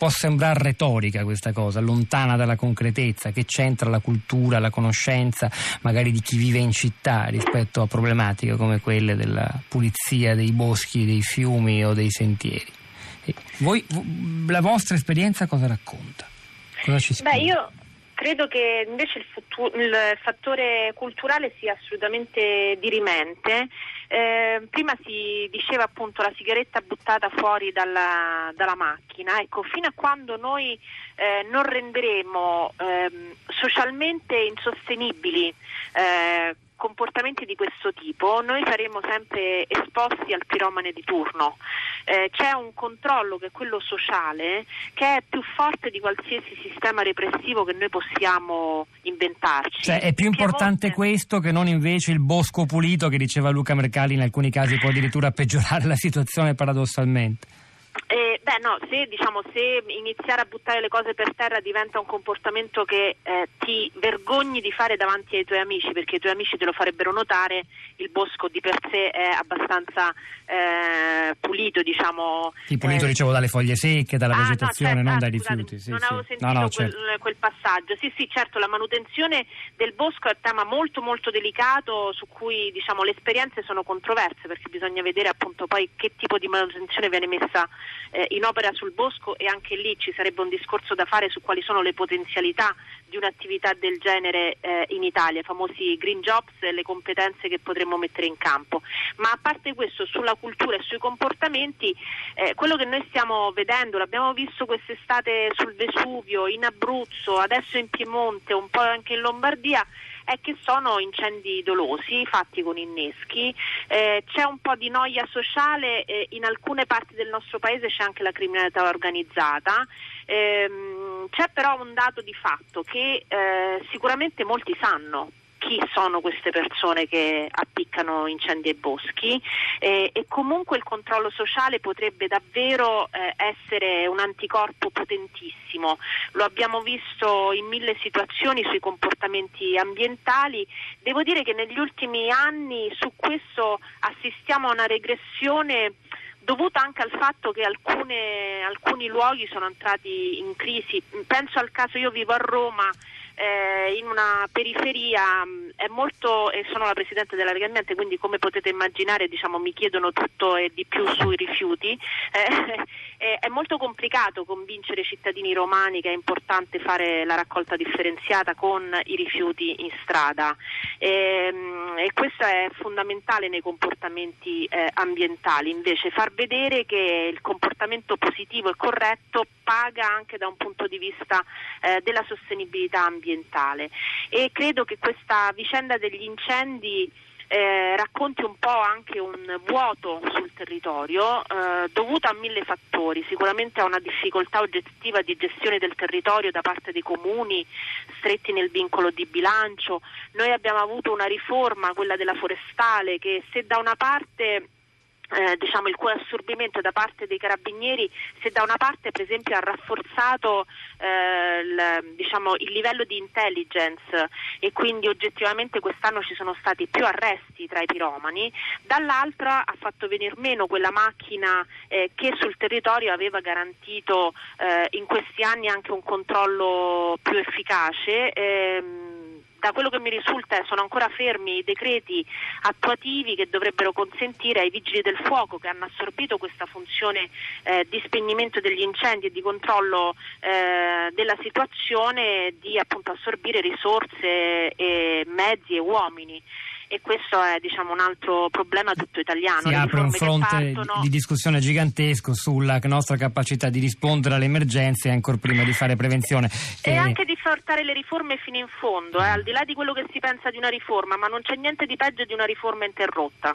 può sembrare retorica questa cosa, lontana dalla concretezza, che c'entra la cultura, la conoscenza magari di chi vive in città rispetto a problematiche come quelle della pulizia dei boschi, dei fiumi o dei sentieri. Voi, la vostra esperienza cosa racconta? Cosa ci spiega? Beh, io credo che invece il, futuro, il fattore culturale sia assolutamente dirimente. Eh, prima si diceva appunto la sigaretta buttata fuori dalla, dalla macchina, ecco, fino a quando noi eh, non renderemo eh, socialmente insostenibili eh, comportamenti di questo tipo noi saremo sempre esposti al piromane di turno. Eh, c'è un controllo che è quello sociale che è più forte di qualsiasi sistema repressivo che noi possiamo inventarci. Cioè è più importante volte... questo che non invece il bosco pulito che diceva Luca Mercalli in alcuni casi può addirittura peggiorare la situazione paradossalmente. Eh, beh no, se, diciamo, se, iniziare a buttare le cose per terra diventa un comportamento che eh, ti vergogni di fare davanti ai tuoi amici perché i tuoi amici te lo farebbero notare, il bosco di per sé è abbastanza eh, pulito, diciamo. Sì, pulito eh, dicevo dalle foglie secche, dalla ah, vegetazione, no, certo, non ah, dai scusate, rifiuti. Sì, non sì. avevo sentito no, no, quel, certo. quel, passaggio. Sì, sì, certo, la manutenzione del bosco è un tema molto molto delicato su cui diciamo, le esperienze sono controverse perché bisogna vedere appunto poi che tipo di manutenzione viene messa eh, in opera sul bosco e anche lì ci sarebbe un discorso da fare su quali sono le potenzialità di un'attività del genere eh, in Italia, i famosi green jobs e le competenze che potremmo mettere in campo. Ma a parte questo, sulla cultura e sui comportamenti, eh, quello che noi stiamo vedendo, l'abbiamo visto quest'estate sul Vesuvio, in Abruzzo, adesso in Piemonte, un po' anche in Lombardia, è che sono incendi dolosi fatti con inneschi, eh, c'è un po' di noia sociale, eh, in alcune parti del nostro paese c'è anche la criminalità organizzata, ehm, c'è però un dato di fatto che eh, sicuramente molti sanno chi sono queste persone che appiccano incendi ai boschi eh, e comunque il controllo sociale potrebbe davvero eh, essere un anticorpo potentissimo. Lo abbiamo visto in mille situazioni sui comportamenti ambientali. Devo dire che negli ultimi anni su questo assistiamo a una regressione dovuta anche al fatto che alcune, alcuni luoghi sono entrati in crisi. Penso al caso, io vivo a Roma eh, in una periferia molto, e sono la Presidente della Lega Ambiente, quindi come potete immaginare diciamo, mi chiedono tutto e di più sui rifiuti, eh, è molto complicato convincere i cittadini romani che è importante fare la raccolta differenziata con i rifiuti in strada. E, ehm, e questo è fondamentale nei comportamenti eh, ambientali, invece far vedere che il comportamento positivo e corretto paga anche da un punto di vista eh, della sostenibilità ambientale. E credo che questa vicenda degli incendi eh, racconti un po' anche un vuoto sul territorio eh, dovuto a mille fattori, sicuramente a una difficoltà oggettiva di gestione del territorio da parte dei comuni stretti nel vincolo di bilancio. Noi abbiamo avuto una riforma, quella della forestale, che se da una parte eh, diciamo, il cui assorbimento da parte dei carabinieri se da una parte per esempio ha rafforzato eh, il, diciamo, il, livello di intelligence e quindi oggettivamente quest'anno ci sono stati più arresti tra i piromani, dall'altra ha fatto venir meno quella macchina eh, che sul territorio aveva garantito eh, in questi anni anche un controllo più efficace. Ehm, da quello che mi risulta sono ancora fermi i decreti attuativi che dovrebbero consentire ai vigili del fuoco che hanno assorbito questa funzione eh, di spegnimento degli incendi e di controllo eh, della situazione di appunto assorbire risorse, e mezzi e uomini e questo è diciamo, un altro problema tutto italiano. Si apre un fronte partono... di discussione gigantesco sulla nostra capacità di rispondere alle emergenze ancora prima di fare prevenzione. E, e... anche di portare le riforme fino in fondo, eh, al di là di quello che si pensa di una riforma, ma non c'è niente di peggio di una riforma interrotta.